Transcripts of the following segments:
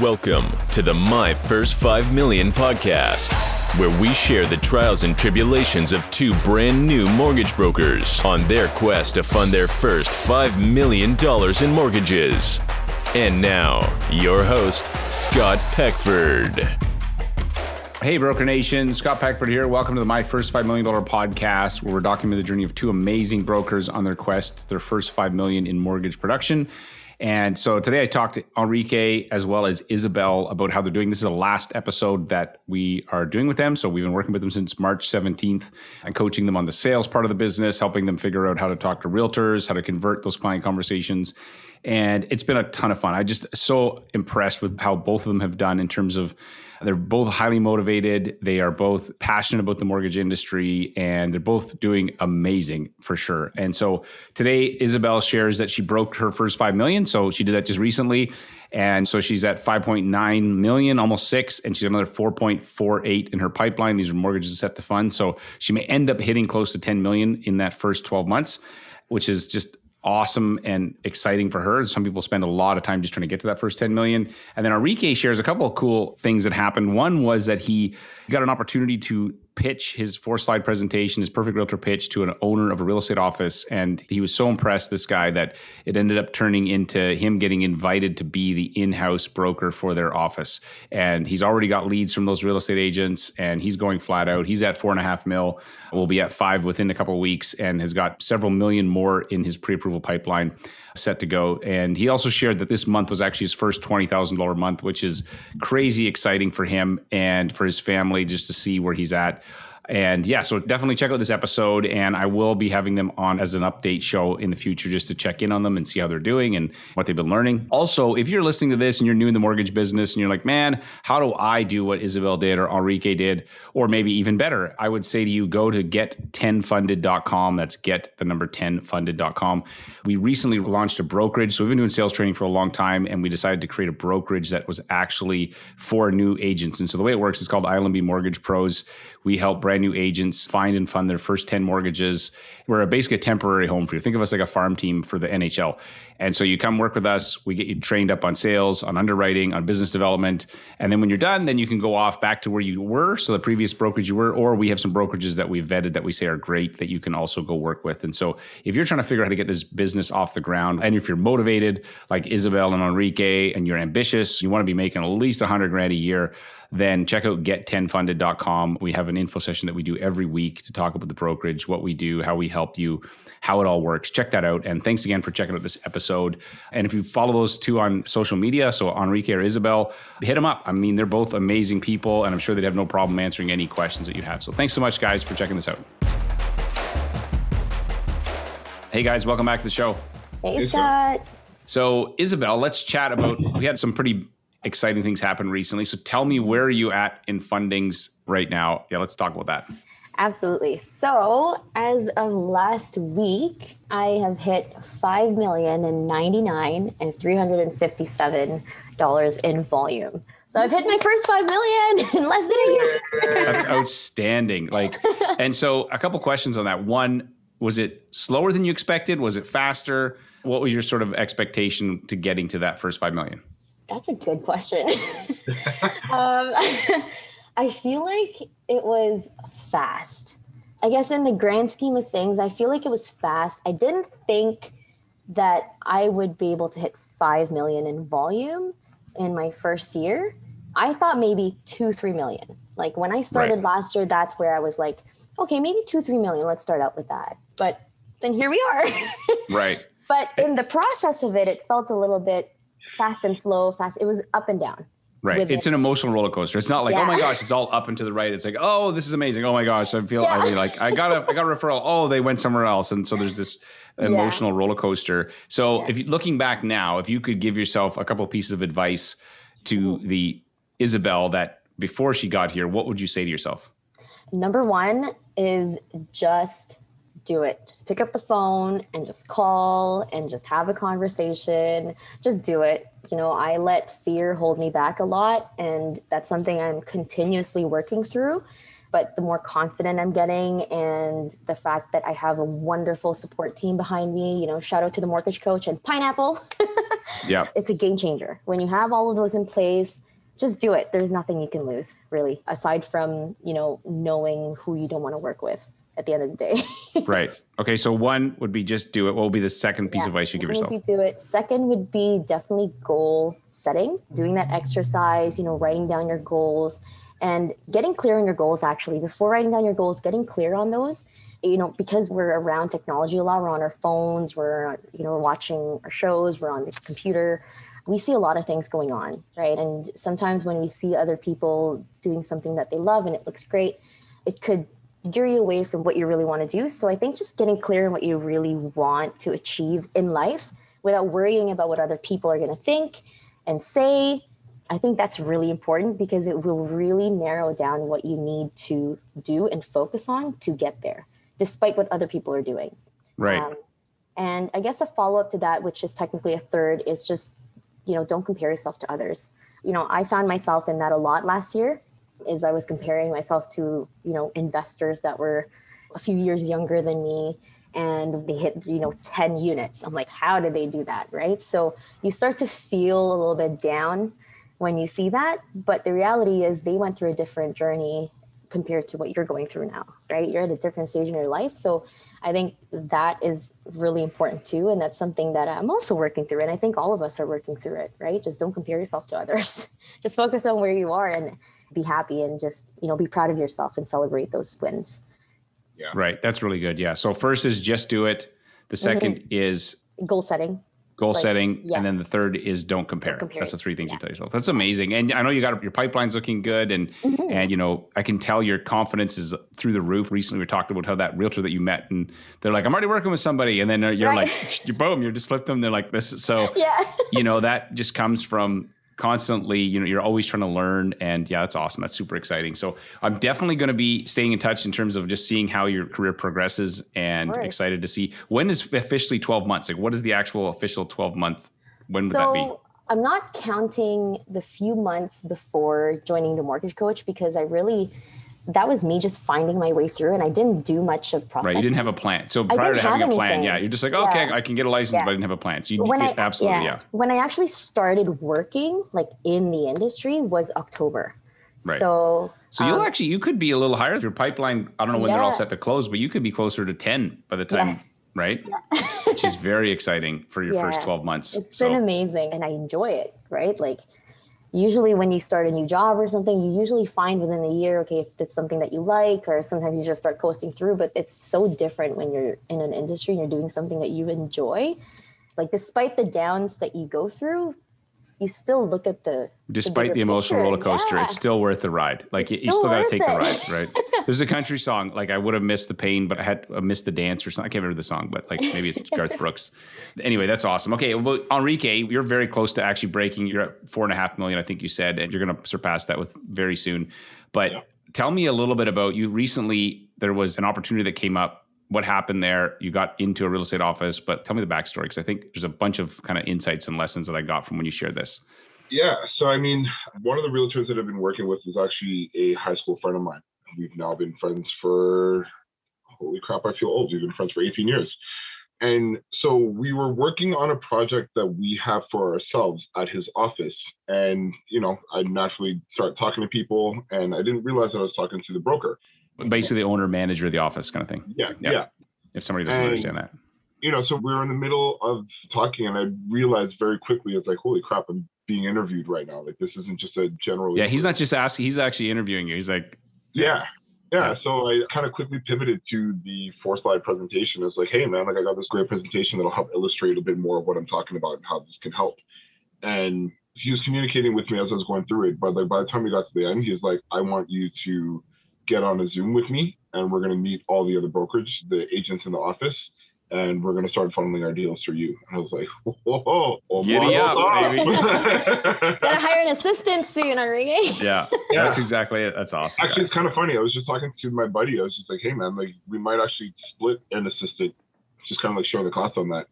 Welcome to the My First 5 Million podcast, where we share the trials and tribulations of two brand new mortgage brokers on their quest to fund their first $5 million in mortgages. And now, your host, Scott Peckford. Hey, Broker Nation, Scott Peckford here. Welcome to the My First $5 Million podcast, where we're documenting the journey of two amazing brokers on their quest their first 5 million in mortgage production. And so today I talked to Enrique as well as Isabel about how they're doing. This is the last episode that we are doing with them. So we've been working with them since March 17th and coaching them on the sales part of the business, helping them figure out how to talk to realtors, how to convert those client conversations. And it's been a ton of fun. I just so impressed with how both of them have done in terms of they're both highly motivated. They are both passionate about the mortgage industry and they're both doing amazing for sure. And so today, Isabel shares that she broke her first 5 million. So she did that just recently. And so she's at 5.9 million, almost six, and she's another 4.48 in her pipeline. These are mortgages set to fund. So she may end up hitting close to 10 million in that first 12 months, which is just awesome and exciting for her. Some people spend a lot of time just trying to get to that first 10 million. And then Enrique shares a couple of cool things that happened. One was that he got an opportunity to pitch his four slide presentation, his perfect realtor pitch to an owner of a real estate office. And he was so impressed, this guy, that it ended up turning into him getting invited to be the in house broker for their office. And he's already got leads from those real estate agents and he's going flat out. He's at four and a half mil, will be at five within a couple weeks, and has got several million more in his pre approval pipeline set to go. And he also shared that this month was actually his first $20,000 month, which is crazy exciting for him and for his family just to see where he's at. And yeah, so definitely check out this episode. And I will be having them on as an update show in the future just to check in on them and see how they're doing and what they've been learning. Also, if you're listening to this and you're new in the mortgage business and you're like, man, how do I do what Isabel did or Enrique did? Or maybe even better, I would say to you, go to get10funded.com. That's get the number 10funded.com. We recently launched a brokerage. So we've been doing sales training for a long time and we decided to create a brokerage that was actually for new agents. And so the way it works is called ILMB Mortgage Pros. We help brand new agents find and fund their first 10 mortgages. We're basically a temporary home for you. Think of us like a farm team for the NHL. And so you come work with us, we get you trained up on sales, on underwriting, on business development. And then when you're done, then you can go off back to where you were. So the previous brokerage you were, or we have some brokerages that we've vetted that we say are great that you can also go work with. And so if you're trying to figure out how to get this business off the ground, and if you're motivated like Isabel and Enrique, and you're ambitious, you want to be making at least 100 grand a year, then check out get10funded.com. We have an info session that we do every week to talk about the brokerage, what we do, how we help you, how it all works. Check that out. And thanks again for checking out this episode. And if you follow those two on social media, so Enrique or Isabel, hit them up. I mean, they're both amazing people, and I'm sure they'd have no problem answering any questions that you have. So thanks so much, guys, for checking this out. Hey, guys, welcome back to the show. Hey, Scott. So, Isabel, let's chat about. We had some pretty exciting things happened recently. So tell me where are you at in fundings right now? Yeah, let's talk about that. Absolutely. So as of last week, I have hit five million and ninety nine and three hundred and fifty seven dollars in volume. So I've hit my first five million in less than a year. That's outstanding. Like, and so a couple questions on that. One, was it slower than you expected? Was it faster? What was your sort of expectation to getting to that first five million? That's a good question. um, I feel like it was fast. I guess in the grand scheme of things, I feel like it was fast. I didn't think that I would be able to hit 5 million in volume in my first year. I thought maybe 2 3 million. Like when I started right. last year, that's where I was like, okay, maybe 2 3 million. Let's start out with that. But then here we are. right. But in the process of it, it felt a little bit fast and slow, fast. It was up and down. Right. It's an emotional roller coaster. It's not like, yeah. oh my gosh, it's all up and to the right. It's like, oh, this is amazing. Oh my gosh, I feel yeah. I like I got a I got a referral. Oh, they went somewhere else. And so there's this emotional yeah. roller coaster. So if you looking back now, if you could give yourself a couple of pieces of advice to mm-hmm. the Isabel that before she got here, what would you say to yourself? Number one is just do it. Just pick up the phone and just call and just have a conversation. Just do it. You know, I let fear hold me back a lot, and that's something I'm continuously working through. But the more confident I'm getting, and the fact that I have a wonderful support team behind me, you know, shout out to the mortgage coach and Pineapple. yeah. It's a game changer. When you have all of those in place, just do it. There's nothing you can lose, really, aside from, you know, knowing who you don't want to work with at the end of the day. right. Okay. So one would be just do it. What will be the second piece Yeah, of advice you give yourself? Would do it. Second would be definitely goal setting, doing that exercise, you know, writing down your goals and getting clear on your goals actually. Before writing down your goals, getting clear on those. You know, because we're around technology a lot, we're on our phones, we're you know, we're watching our shows, we're on the computer. We see a lot of things going on, right? And sometimes when we see other people doing something that they love and it looks great, it could gear you away from what you really want to do. So I think just getting clear on what you really want to achieve in life without worrying about what other people are going to think and say, I think that's really important because it will really narrow down what you need to do and focus on to get there, despite what other people are doing. Right. Um, and I guess a follow up to that, which is technically a third, is just, you know, don't compare yourself to others. You know, I found myself in that a lot last year is I was comparing myself to, you know, investors that were a few years younger than me and they hit, you know, 10 units. I'm like, how did they do that? Right. So you start to feel a little bit down when you see that. But the reality is they went through a different journey compared to what you're going through now, right? You're at a different stage in your life. So I think that is really important too. And that's something that I'm also working through. And I think all of us are working through it, right? Just don't compare yourself to others. just focus on where you are and be happy and just, you know, be proud of yourself and celebrate those wins. Yeah. Right. That's really good. Yeah. So first is just do it. The 2nd is Goal setting. goal Like, setting, yeah. and then the third is don't compare. compare. That's the three things you tell yourself. That's amazing. And I know you got your pipeline's looking good, and Mhm. and you know I can tell your confidence is through the roof. Recently, we talked about how that realtor that you met, and they're like, "I'm already working with somebody," and then you're Right. like, you boom, you're just flip them. They're like, "This." So Yeah. you know that just comes from constantly you know you're always trying to learn and yeah that's awesome. That's super exciting. So i'm definitely going to be staying in touch in terms of just seeing how your career progresses and excited to see when is officially 12 months? Like what is the actual official 12 month when would that be? So I'm not counting the few months before joining the mortgage coach because I really that was me just finding my way through and I didn't do much of processing. right you didn't have a plan so I prior to having have a plan anything. yeah you're just like okay Yeah. i can get a license Yeah. but i didn't have a plan so you when I absolutely yeah. yeah. when I actually started working like in the industry was October. Right. So so you'll um, actually you could be a little higher your pipeline i don't know when they're all set to close but you could be closer to 10 by the time Yes. right which is very exciting for your first 12 months It's so been amazing and I enjoy it, right? Like usually when you start a new job or something, you usually find within a year, okay, if it's something that you like, or sometimes you just start coasting through, but it's so different when you're in an industry and you're doing something that you enjoy. Like despite the downs that you go through, you still look at the despite bigger the emotional picture, roller coaster, yeah. it's still worth the ride. Like It's you, you still still got to worth take the ride, right? There's a country song like I would have missed the pain, but I had uh, missed the dance or something. I can't remember the song, but like maybe it's Garth Brooks. Anyway, that's awesome. Okay, well, Enrique, you're very close to actually breaking. You're at four and a half million, I think you said, and you're going to surpass that with very soon. But Yeah. tell me a little bit about you. Recently, there was an opportunity that came up. What happened there? You got into a real estate office, but tell me the backstory because I think there's a bunch of kind of insights and lessons that I got from when you shared this. Yeah. So, I mean, one of the realtors that I've been working with is actually a high school friend of mine. We've now been friends for, holy crap, I feel old. We've been friends for 18 years. And so we were working on a project that we have for ourselves at his office. And, you know, I naturally start talking to people and I didn't realize that I was talking to the broker. basically the owner manager of the office kind of thing Yeah. Yeah. yeah. if somebody doesn't And- understand that you know, so we were in the middle of talking, and I realized very quickly, it's like, holy crap, I'm being interviewed right now. Like, this isn't just a general. yeah he's not just asking he's actually interviewing you he's like Yeah. Yeah. Yeah. So I kind of quickly pivoted to the four slide presentation. It's like, hey, man, like I got this great presentation that'll help illustrate a bit more of what I'm talking about and how this can help. And he was communicating with me as I was going through it. But like by the time we got to the end, he's like, I want you to get on a Zoom with me and we're going to meet all the other brokerage, the agents in the office. And we're going to start funneling our deals through you. And I was like, whoa, whoa, whoa, whoa, Giddy up, baby. Gotta hire an assistant soon, Enrique. yeah, Yeah. that's exactly it that's awesome Actually, it's kind of funny. I was just talking to my buddy. I was just like, "Hey, man, like we might actually split an assistant, just kind of like show the cost on that."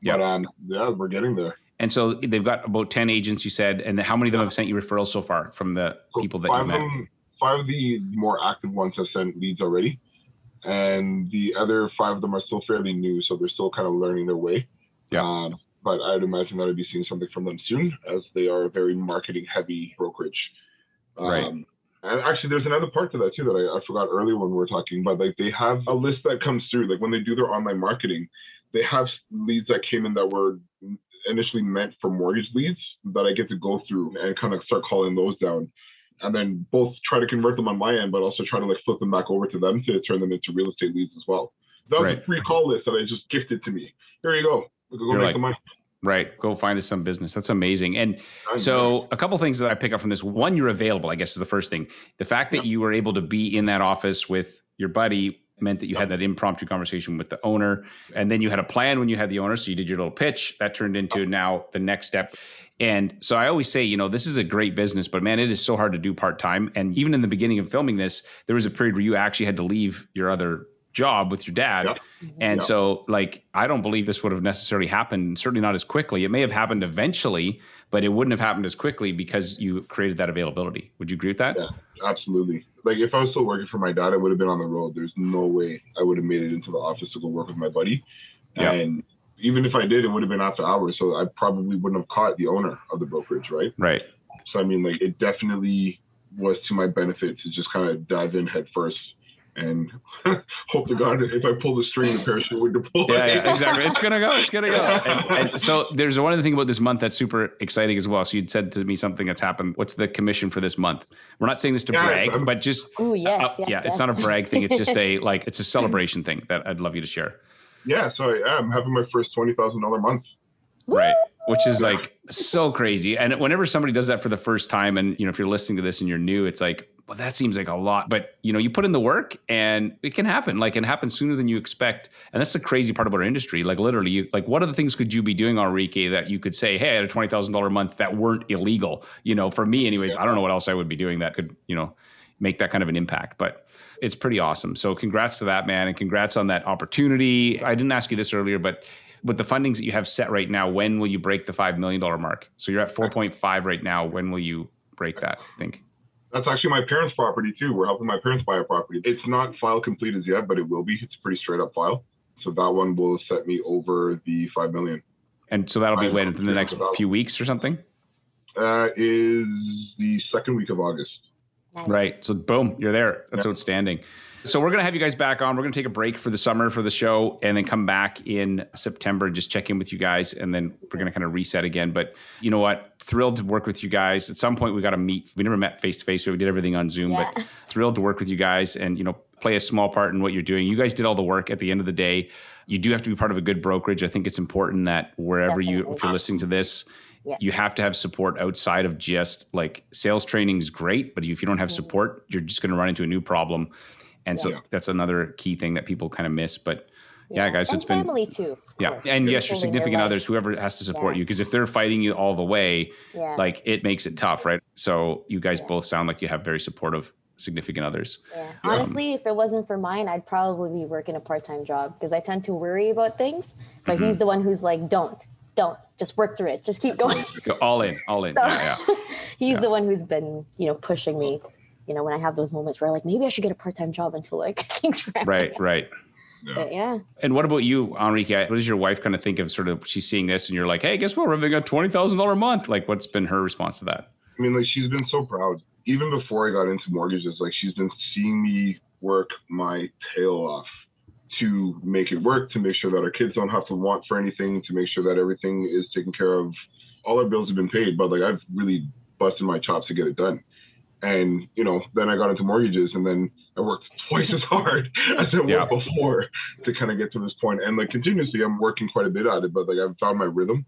Yeah. But um, yeah, we're getting there. and so they've got about 10 agents you said and how many of them have sent you referrals so far from the So people that five you met of them, five of the more active ones have sent leads already, and the other five of them are still fairly new, so they're still kind of learning their way. Yeah. Um, but I'd imagine that I'd be seeing something from them soon, as they are a very marketing heavy brokerage. Right. Um, and actually, there's another part to that too that I, I forgot earlier when we were talking. But like, they have a list that comes through. Like when they do their online marketing, they have leads that came in that were initially meant for mortgage leads that I get to go through and kind of start calling those down. And then both try to convert them on my end, but also try to like flip them back over to them to turn them into real estate leads as well. That was Right. a free call list that I just gifted to me. Here you go. Go You're make like, the money. Right. Go find us some business. That's amazing. And so, a couple things that I pick up from this. One, you're available, I guess, is the first thing. The fact that you were able to be in that office with your buddy meant that you had that impromptu conversation with the owner. And then you had a plan when you had the owner. So, you did your little pitch. That turned into now the next step. And so, I always say, you know, this is a great business, but man, it is so hard to do part time. And even in the beginning of filming this, there was a period where you actually had to leave your other job with your dad. Yep. And Yeah. so, like, I don't believe this would have necessarily happened, certainly not as quickly. It may have happened eventually, but it wouldn't have happened as quickly because you created that availability. Would you agree with that? Yeah. Absolutely. Like if I was still working for my dad, I would have been on the road. There's no way I would have made it into the office to go work with my buddy. Yeah. And even if I did, it would have been after hours. So I probably wouldn't have caught the owner of the brokerage, right? Right. So I mean, like it definitely was to my benefit to just kind of dive in head first and hope to God if I pull the string, the parachute would deploy. Yeah, yeah, exactly. It's gonna go. It's gonna go. And, and so there's one other thing about this month that's super exciting as well. So you'd said to me something that's happened. What's the commission for this month? We're not saying this to Yeah, brag, I'm- but just Oh yes, uh, yes, yeah, yes. it's not a brag thing. It's just a like it's a celebration thing that I'd love you to share. Yeah, so I am having my first twenty thousand dollar month. right which is like so crazy and whenever somebody does that for the first time and you know if you're listening to this and you're new it's like well that seems like a lot but you know you put in the work and it can happen like it happens sooner than you expect and that's the crazy part about our industry like literally you like what other things could you be doing Enrique that you could say hey I had a $20,000 month that weren't illegal you know for me anyways I don't know what else I would be doing that could you know make that kind of an impact but it's pretty awesome so congrats to that man and congrats on that opportunity I didn't ask you this earlier but with the fundings that you have set right now, when will you break the $5 million mark? So you're at 4.5 right now. When will you break that, I think? That's actually my parents' property too. We're helping my parents buy a property. It's not file complete as yet, but it will be. It's a pretty straight up file. So that one will set me over the five million. And so that'll be when within the next few weeks or something? Uh, is the second week of August. Nice. Right. So boom, you're there. That's outstanding. So we're gonna have you guys back on. We're gonna take a break for the summer for the show, and then come back in September and just check in with you guys, and then we're gonna kind of reset again. But you know what? Thrilled to work with you guys. At some point, we got to meet. We never met face to face. We did everything on Zoom, Yeah. but thrilled to work with you guys, and you know, play a small part in what you're doing. You guys did all the work. At the end of the day, you do have to be part of a good brokerage. I think it's important that wherever you, if you're listening to this, Yeah. you have to have support outside of just like sales training is great, but if you don't have Mhm. support, you're just going to run into a new problem. And so that's another key thing that people kind of miss. But yeah, guys, and it's been family too. yeah, course. and yes, your significant others, whoever has to support Yeah. you, because if they're fighting you all the way, Yeah. like it makes it tough, right? So you guys Yeah. both sound like you have very supportive significant others. Yeah. Honestly, if it wasn't for mine, I'd probably be working a part-time job because I tend to worry about things. But Mm-hmm. he's the one who's like, "Don't, don't, just work through it. Just keep going." Go all in, all in. So yeah, yeah. he's Yeah. the one who's been, you know, pushing me. You know, when I have those moments where like maybe I should get a part-time job until like things ramp Right, up. right. But yeah. And what about you, Enrique? What does your wife kind of think of sort of she's seeing this and you're like, hey, guess what? We're having a twenty thousand dollar a month. Like, what's been her response to that? I mean, like she's been so proud. Even before I got into mortgages, like she's been seeing me work my tail off to make it work, to make sure that our kids don't have to want for anything, to make sure that everything is taken care of. All our bills have been paid, but like I've really busted my chops to get it done. And you know, then I got into mortgages, and then I worked twice as hard as I worked Yeah. before to kind of get to this point. And like continuously, I'm working quite a bit at it, but like I've found my rhythm,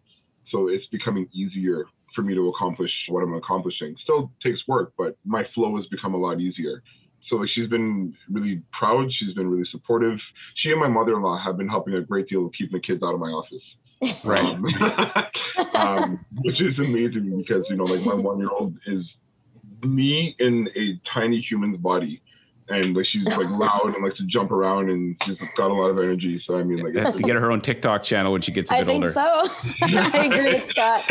so it's becoming easier for me to accomplish what I'm accomplishing. Still takes work, but my flow has become a lot easier. So like she's been really proud. She's been really supportive. She and my mother-in-law have been helping a great deal of keeping the kids out of my office. Right. Um, um, which is amazing because you know, like my one-year-old is me in a tiny human's body, and like she's like loud and likes to jump around, and she's got a lot of energy. So I mean, like, They have to get her own TikTok channel when she gets a bit older. I think older. so. I agree with Scott.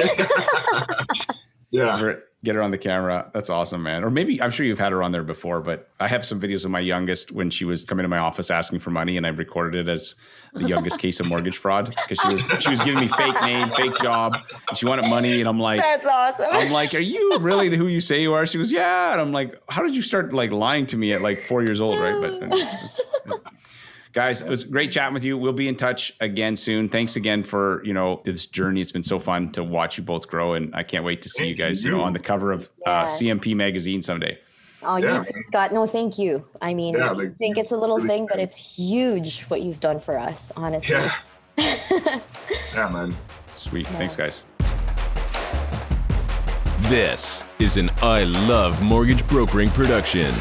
Yeah. Her, get her on the camera. That's awesome, man. Or maybe I'm sure you've had her on there before, but I have some videos of my youngest when she was coming to my office asking for money, and I recorded it as the youngest case of mortgage fraud because she was she was giving me fake name, fake job, and she wanted money, and I'm like, That's awesome. I'm like, are you really who you say you are? She goes, yeah, and I'm like, how did you start like lying to me at like four years old, right? But it's, it's, it's, guys, it was great chatting with you. We'll be in touch again soon. Thanks again for you know this journey. It's been so fun to watch you both grow, and I can't wait to see you guys, you know, on the cover of Yeah. uh, CMP magazine someday. Oh, Yeah. you too, Scott. No, thank you. I mean, Yeah, you like, think it's a little really thing, but it's huge what you've done for us, honestly. Yeah. yeah, man. Sweet. Thanks, guys. This is an I Love Mortgage Brokering production.